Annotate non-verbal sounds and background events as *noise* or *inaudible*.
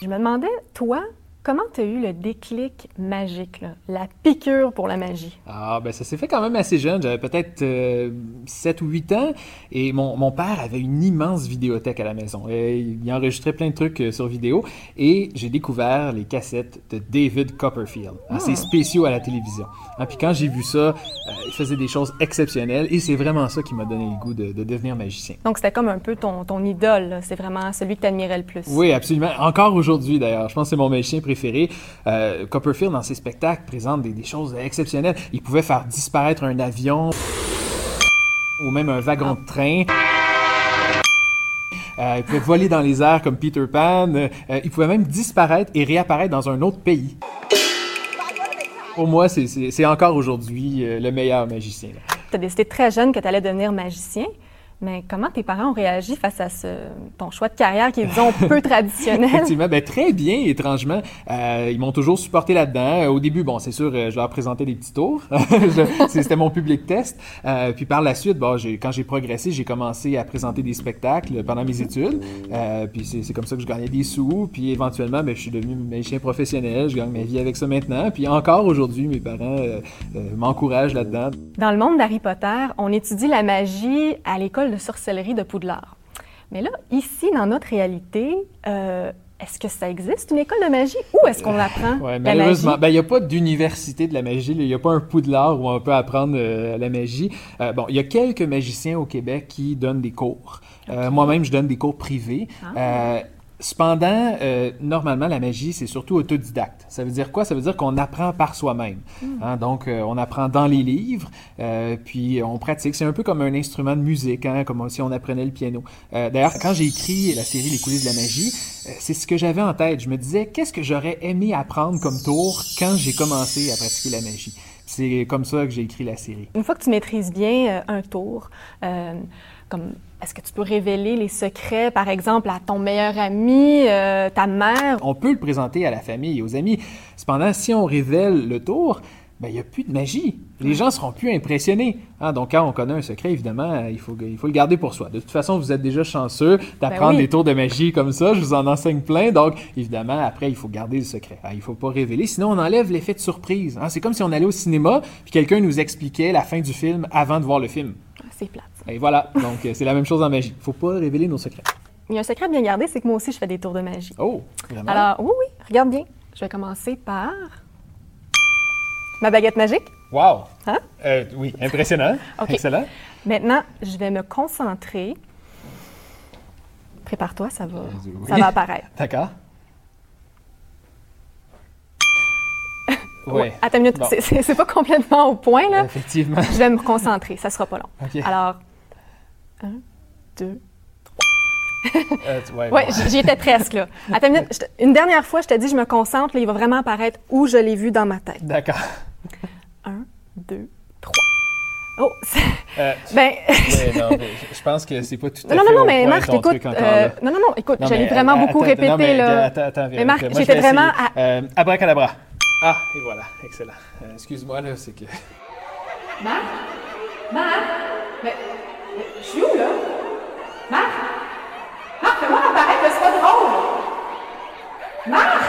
Je me demandais, toi, Comment tu as eu le déclic magique, la piqûre pour la magie? Ah, ben ça s'est fait quand même assez jeune. J'avais peut-être 7 euh, ou 8 ans et mon, mon, père avait une immense vidéothèque à la maison. Et il enregistrait plein de trucs euh, sur vidéo et j'ai découvert les cassettes de David Copperfield, assez ah. spéciaux à la télévision. Ah, puis quand j'ai vu ça, euh, il faisait des choses exceptionnelles et c'est vraiment ça qui m'a donné le goût de, de devenir magicien. Donc c'était comme un peu ton, ton idole, c'est vraiment celui que tu admirais le plus. Oui, absolument. Encore aujourd'hui d'ailleurs. Je pense que c'est mon magicien préféré Euh, Copperfield, dans ses spectacles, présente des, choses exceptionnelles. Il pouvait faire disparaître un avion ou même un wagon de train. Euh, il pouvait voler dans les airs comme Peter Pan. Euh, il pouvait même disparaître et réapparaître dans un autre pays. Pour moi, c'est encore aujourd'hui le meilleur magicien. Tu as décidé très jeune que tu allais devenir magicien. Mais comment tes parents ont réagi face à ce, ton choix de carrière qui est, disons, peu *laughs* traditionnel? Effectivement, ben, très bien, étrangement. Euh, ils m'ont toujours supporté là-dedans. Au début, bon, c'est sûr, euh, je leur présentais des petits tours. *laughs* C'était mon public test. Euh, puis par la suite, bon, quand j'ai progressé, j'ai commencé à présenter des spectacles pendant mes études. Euh, puis c'est comme ça que je gagnais des sous. Puis éventuellement, ben, je suis devenu magicien professionnel. Je gagne ma vie avec ça maintenant. Puis encore aujourd'hui, mes parents euh, m'encouragent là-dedans. Dans le monde d'Harry Potter, on étudie la magie à l'école de sorcellerie de Poudlard. Mais là, ici, dans notre réalité, euh, est-ce que ça existe, une école de magie, ou est-ce qu'on apprend ouais, Malheureusement, ben, il n'y a pas d'université de la magie. Il n'y a pas un Poudlard où on peut apprendre euh, la magie. Euh, bon, il y a quelques magiciens au Québec qui donnent des cours. Moi-même, je donne des cours privés. Ah. Cependant, euh, normalement, la magie, c'est surtout autodidacte. Ça veut dire quoi? Ça veut dire qu'on apprend par soi-même. Hmm. Hein? Donc, euh, on apprend dans les livres, euh, puis on pratique. C'est un peu comme un instrument de musique, hein? comme si on apprenait le piano. D'ailleurs, quand j'ai écrit la série Les coulisses de la magie, c'est ce que j'avais en tête. Je me disais, qu'est-ce que j'aurais aimé apprendre comme tour quand j'ai commencé à pratiquer la magie? C'est comme ça que j'ai écrit la série. Une fois que tu maîtrises bien un tour, comme est-ce que tu peux révéler les secrets, par exemple, à ton meilleur ami, euh, ta mère? On peut le présenter à la famille et aux amis. Cependant, si on révèle le tour, ben, il n'y a plus de magie. Les gens seront plus impressionnés. Hein, donc, quand on connaît un secret, évidemment, il faut, il faut le garder pour soi. De toute façon, vous êtes déjà chanceux d'apprendre ben des tours de magie comme ça. Je vous en enseigne plein. Donc, évidemment, après, il faut garder le secret. Hein, il ne faut pas révéler. Sinon, on enlève l'effet de surprise. Hein. C'est comme si on allait au cinéma puis quelqu'un nous expliquait la fin du film avant de voir le film. C'est plate. Et voilà, donc euh, c'est la même chose en magie. Il faut pas révéler nos secrets. Il y a un secret bien gardé, c'est que moi aussi, je fais des tours de magie. Oh, vraiment? Alors, oui, oui, regarde bien. Je vais commencer par ma baguette magique? Wow! Hein? Euh, oui, impressionnant. *laughs* Excellent. Maintenant, je vais me concentrer. Prépare-toi, ça va, ça va apparaître. *laughs* D'accord. Oui. Attends une minute, c'est pas complètement au point, là. Effectivement. Je vais me concentrer, ça sera pas long. Alors, un, deux, trois. Euh, oui, ouais, *laughs* j'y étais presque, là. Attends une minute, une dernière fois, je t'ai dit, je me concentre, là, il va vraiment apparaître où je l'ai vu dans ma tête. D'accord. Un, deux, trois. Oh, *laughs* euh, ben. *laughs* non, je pense que c'est pas tout à non, fait. Non, non, mais Marc, écoute. Euh, non, non, non, écoute, j'allais vraiment beaucoup répéter, non, mais, là. Attends, attends, mais Marc, j'étais vraiment à. Euh, abracadabra. Ah, et voilà, excellent. Euh, excuse-moi, là, c'est que. Marc? Marc? Mais. Je suis où, là? Marc? Marc, fais-moi apparaître, c'est pas drôle! Marc!